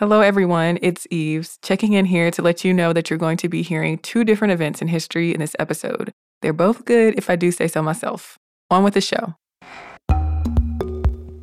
Hello, everyone. It's Eves, checking in here to let you know that you're going to be hearing two different events in history in this episode. They're both good, if I do say so myself. On with the show.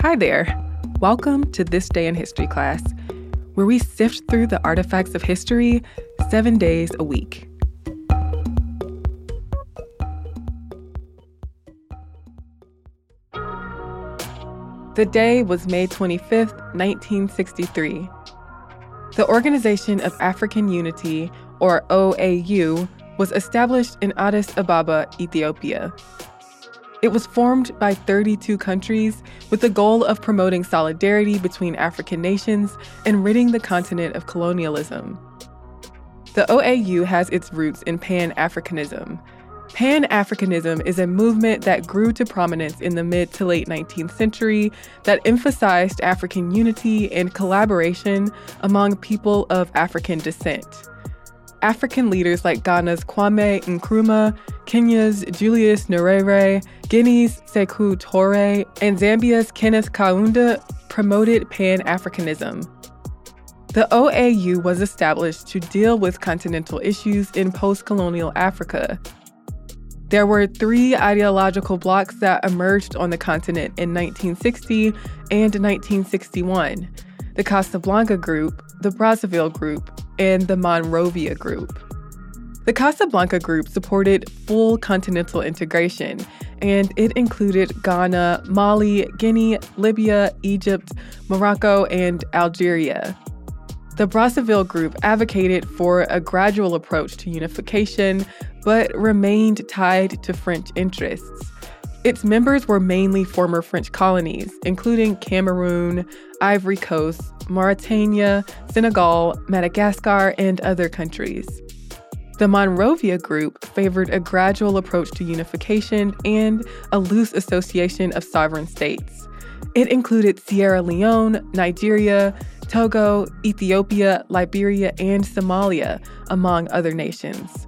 Hi there. Welcome to This Day in History class, where we sift through the artifacts of history seven days a week. The day was May 25th, 1963. The Organization of African Unity, or OAU, was established in Addis Ababa, Ethiopia. It was formed by 32 countries with the goal of promoting solidarity between African nations and ridding the continent of colonialism. The OAU has its roots in Pan Africanism, Pan Africanism is a movement that grew to prominence in the mid to late 19th century that emphasized African unity and collaboration among people of African descent. African leaders like Ghana's Kwame Nkrumah, Kenya's Julius Nyerere, Guinea's Sekou Toure, and Zambia's Kenneth Kaunda promoted Pan Africanism. The OAU was established to deal with continental issues in post colonial Africa, there were three ideological blocs that emerged on the continent in 1960 and 1961 the Casablanca Group, the Brazzaville Group, and the Monrovia Group. The Casablanca Group supported full continental integration, and it included Ghana, Mali, Guinea, Libya, Egypt, Morocco, and Algeria. The Brazzaville Group advocated for a gradual approach to unification but remained tied to French interests. Its members were mainly former French colonies, including Cameroon, Ivory Coast, Mauritania, Senegal, Madagascar, and other countries. The Monrovia Group favored a gradual approach to unification and a loose association of sovereign states. It included Sierra Leone, Nigeria, Togo, Ethiopia, Liberia, and Somalia, among other nations.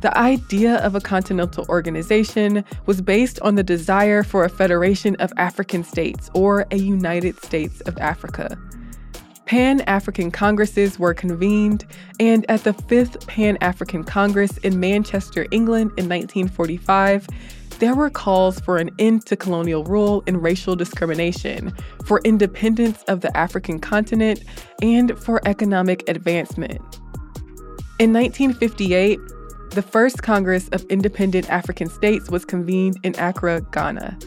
The idea of a continental organization was based on the desire for a federation of African states, or a United States of Africa. Pan African Congresses were convened, and at the Fifth Pan African Congress in Manchester, England in 1945, there were calls for an end to colonial rule and racial discrimination, for independence of the African continent, and for economic advancement. In 1958, the first Congress of Independent African States was convened in Accra, Ghana.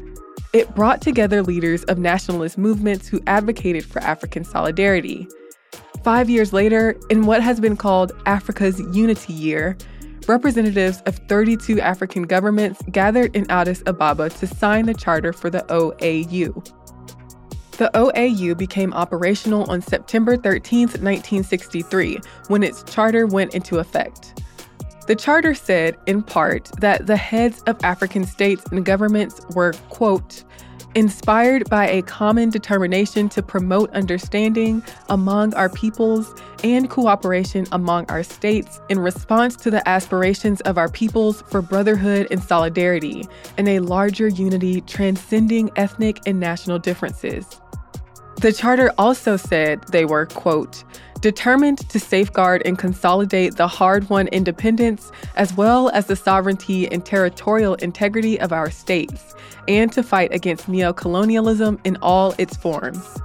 It brought together leaders of nationalist movements who advocated for African solidarity. Five years later, in what has been called Africa's Unity Year, representatives of 32 African governments gathered in Addis Ababa to sign the charter for the OAU. The OAU became operational on September 13, 1963, when its charter went into effect. The charter said, in part, that the heads of African states and governments were, quote, inspired by a common determination to promote understanding among our peoples and cooperation among our states in response to the aspirations of our peoples for brotherhood and solidarity and a larger unity transcending ethnic and national differences. The charter also said they were, quote, determined to safeguard and consolidate the hard won independence as well as the sovereignty and territorial integrity of our states, and to fight against neocolonialism in all its forms.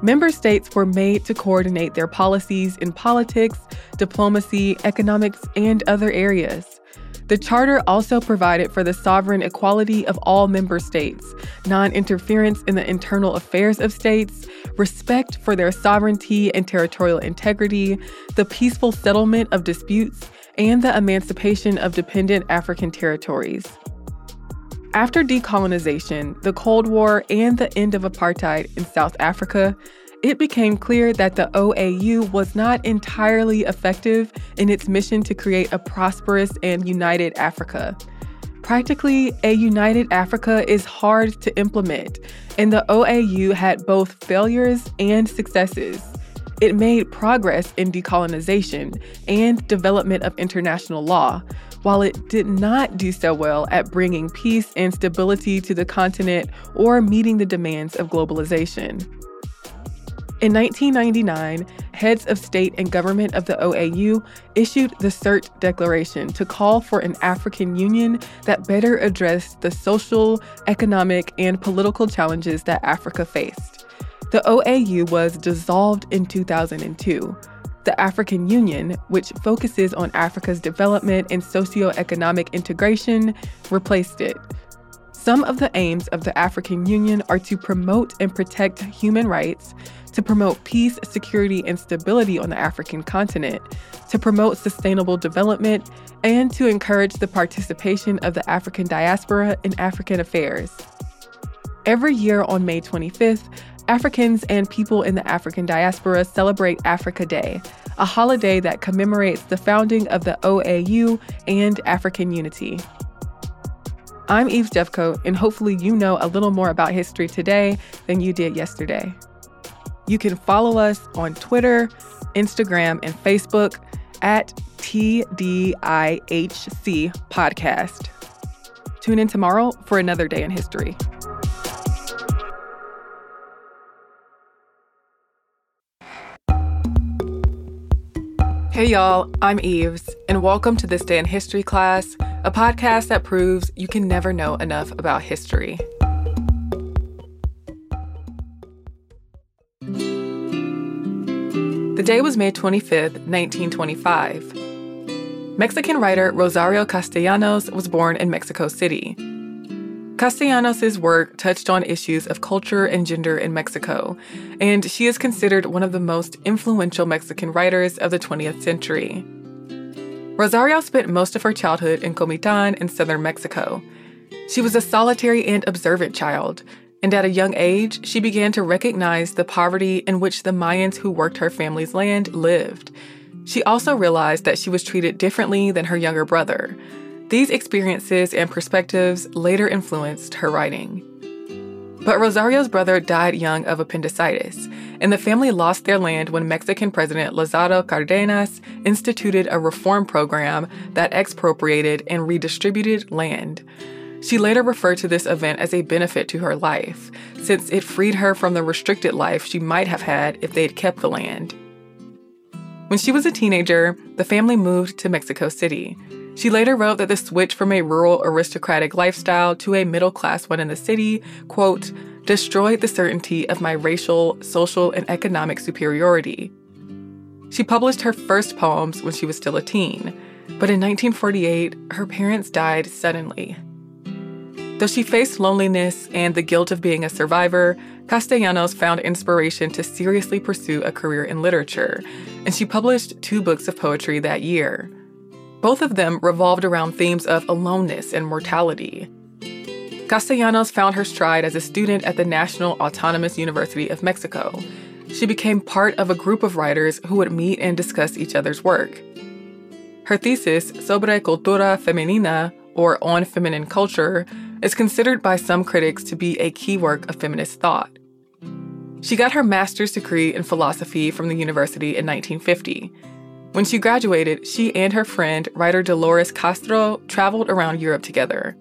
Member states were made to coordinate their policies in politics, diplomacy, economics, and other areas. The charter also provided for the sovereign equality of all member states, non interference in the internal affairs of states, respect for their sovereignty and territorial integrity, the peaceful settlement of disputes, and the emancipation of dependent African territories. After decolonization, the Cold War, and the end of apartheid in South Africa, it became clear that the OAU was not entirely effective in its mission to create a prosperous and united Africa. Practically, a united Africa is hard to implement, and the OAU had both failures and successes. It made progress in decolonization and development of international law, while it did not do so well at bringing peace and stability to the continent or meeting the demands of globalization. In 1999, heads of state and government of the OAU issued the Sirte Declaration to call for an African Union that better addressed the social, economic, and political challenges that Africa faced. The OAU was dissolved in 2002. The African Union, which focuses on Africa's development and socio-economic integration, replaced it. Some of the aims of the African Union are to promote and protect human rights, to promote peace, security, and stability on the African continent, to promote sustainable development, and to encourage the participation of the African diaspora in African affairs. Every year on May 25th, Africans and people in the African diaspora celebrate Africa Day, a holiday that commemorates the founding of the OAU and African unity. I'm Eve Jeffcoat, and hopefully, you know a little more about history today than you did yesterday. You can follow us on Twitter, Instagram, and Facebook at TDIHC Podcast. Tune in tomorrow for another day in history. Hey y'all, I'm Eves, and welcome to This Day in History class, a podcast that proves you can never know enough about history. Day was May 25th, 1925. Mexican writer Rosario Castellanos was born in Mexico City. Castellanos' work touched on issues of culture and gender in Mexico, and she is considered one of the most influential Mexican writers of the 20th century. Rosario spent most of her childhood in Comitán in southern Mexico. She was a solitary and observant child, and at a young age, she began to recognize the poverty in which the Mayans who worked her family's land lived. She also realized that she was treated differently than her younger brother. These experiences and perspectives later influenced her writing. But Rosario's brother died young of appendicitis, and the family lost their land when Mexican President Lázaro Cárdenas instituted a reform program that expropriated and redistributed land. She later referred to this event as a benefit to her life, since it freed her from the restricted life she might have had if they had kept the land. When she was a teenager, the family moved to Mexico City. She later wrote that the switch from a rural aristocratic lifestyle to a middle class one in the city, quote, destroyed the certainty of my racial, social, and economic superiority. She published her first poems when she was still a teen, but in 1948, her parents died suddenly. Though she faced loneliness and the guilt of being a survivor, Castellanos found inspiration to seriously pursue a career in literature, and she published two books of poetry that year. Both of them revolved around themes of aloneness and mortality. Castellanos found her stride as a student at the National Autonomous University of Mexico. She became part of a group of writers who would meet and discuss each other's work. Her thesis, Sobre Cultura Femenina, or On Feminine Culture, is considered by some critics to be a key work of feminist thought. She got her master's degree in philosophy from the university in 1950. When she graduated, she and her friend, writer Dolores Castro, traveled around Europe together.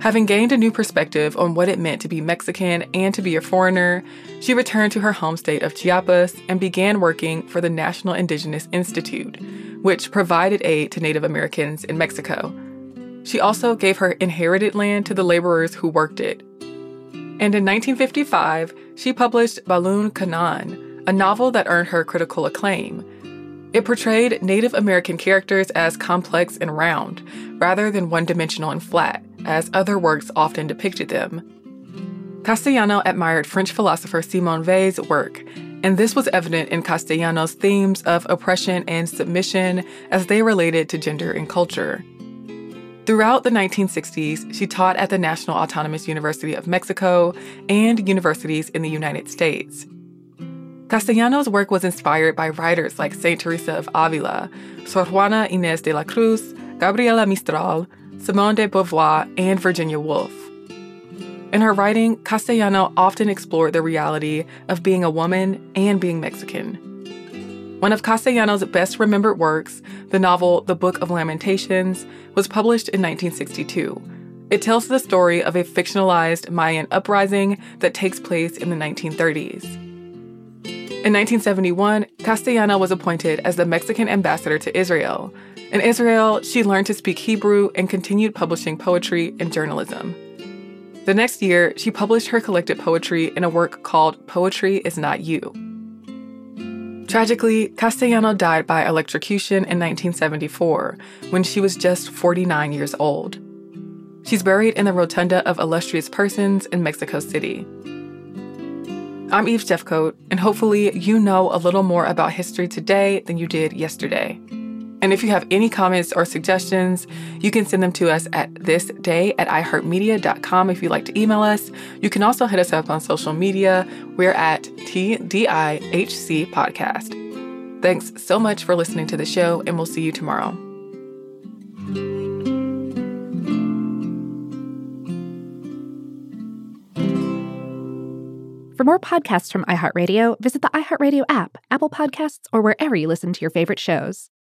Having gained a new perspective on what it meant to be Mexican and to be a foreigner, she returned to her home state of Chiapas and began working for the National Indigenous Institute, which provided aid to Native Americans in Mexico. She also gave her inherited land to the laborers who worked it. And in 1955, she published Balún Canán, a novel that earned her critical acclaim. It portrayed Native American characters as complex and round, rather than one dimensional and flat, as other works often depicted them. Castellano admired French philosopher Simone Weil's work, and this was evident in Castellanos' themes of oppression and submission as they related to gender and culture. Throughout the 1960s, she taught at the National Autonomous University of Mexico and universities in the United States. Castellanos' work was inspired by writers like St. Teresa of Avila, Sor Juana Inés de la Cruz, Gabriela Mistral, Simone de Beauvoir, and Virginia Woolf. In her writing, Castellano often explored the reality of being a woman and being Mexican. One of Castellanos' best remembered works, the novel The Book of Lamentations, was published in 1962. It tells the story of a fictionalized Mayan uprising that takes place in the 1930s. In 1971, Castellano was appointed as the Mexican ambassador to Israel. In Israel, she learned to speak Hebrew and continued publishing poetry and journalism. The next year, she published her collected poetry in a work called Poetry Is Not You. Tragically, Castellano died by electrocution in 1974 when she was just 49 years old. She's buried in the Rotunda of Illustrious Persons in Mexico City. I'm Eve Jeffcoat, and hopefully, you know a little more about history today than you did yesterday. And if you have any comments or suggestions, you can send them to us at thisday at iheartmedia.com if you'd like to email us. You can also hit us up on social media. We're at TDIHC Podcast. Thanks so much for listening to the show, and we'll see you tomorrow. For more podcasts from iHeartRadio, visit the iHeartRadio app, Apple Podcasts, or wherever you listen to your favorite shows.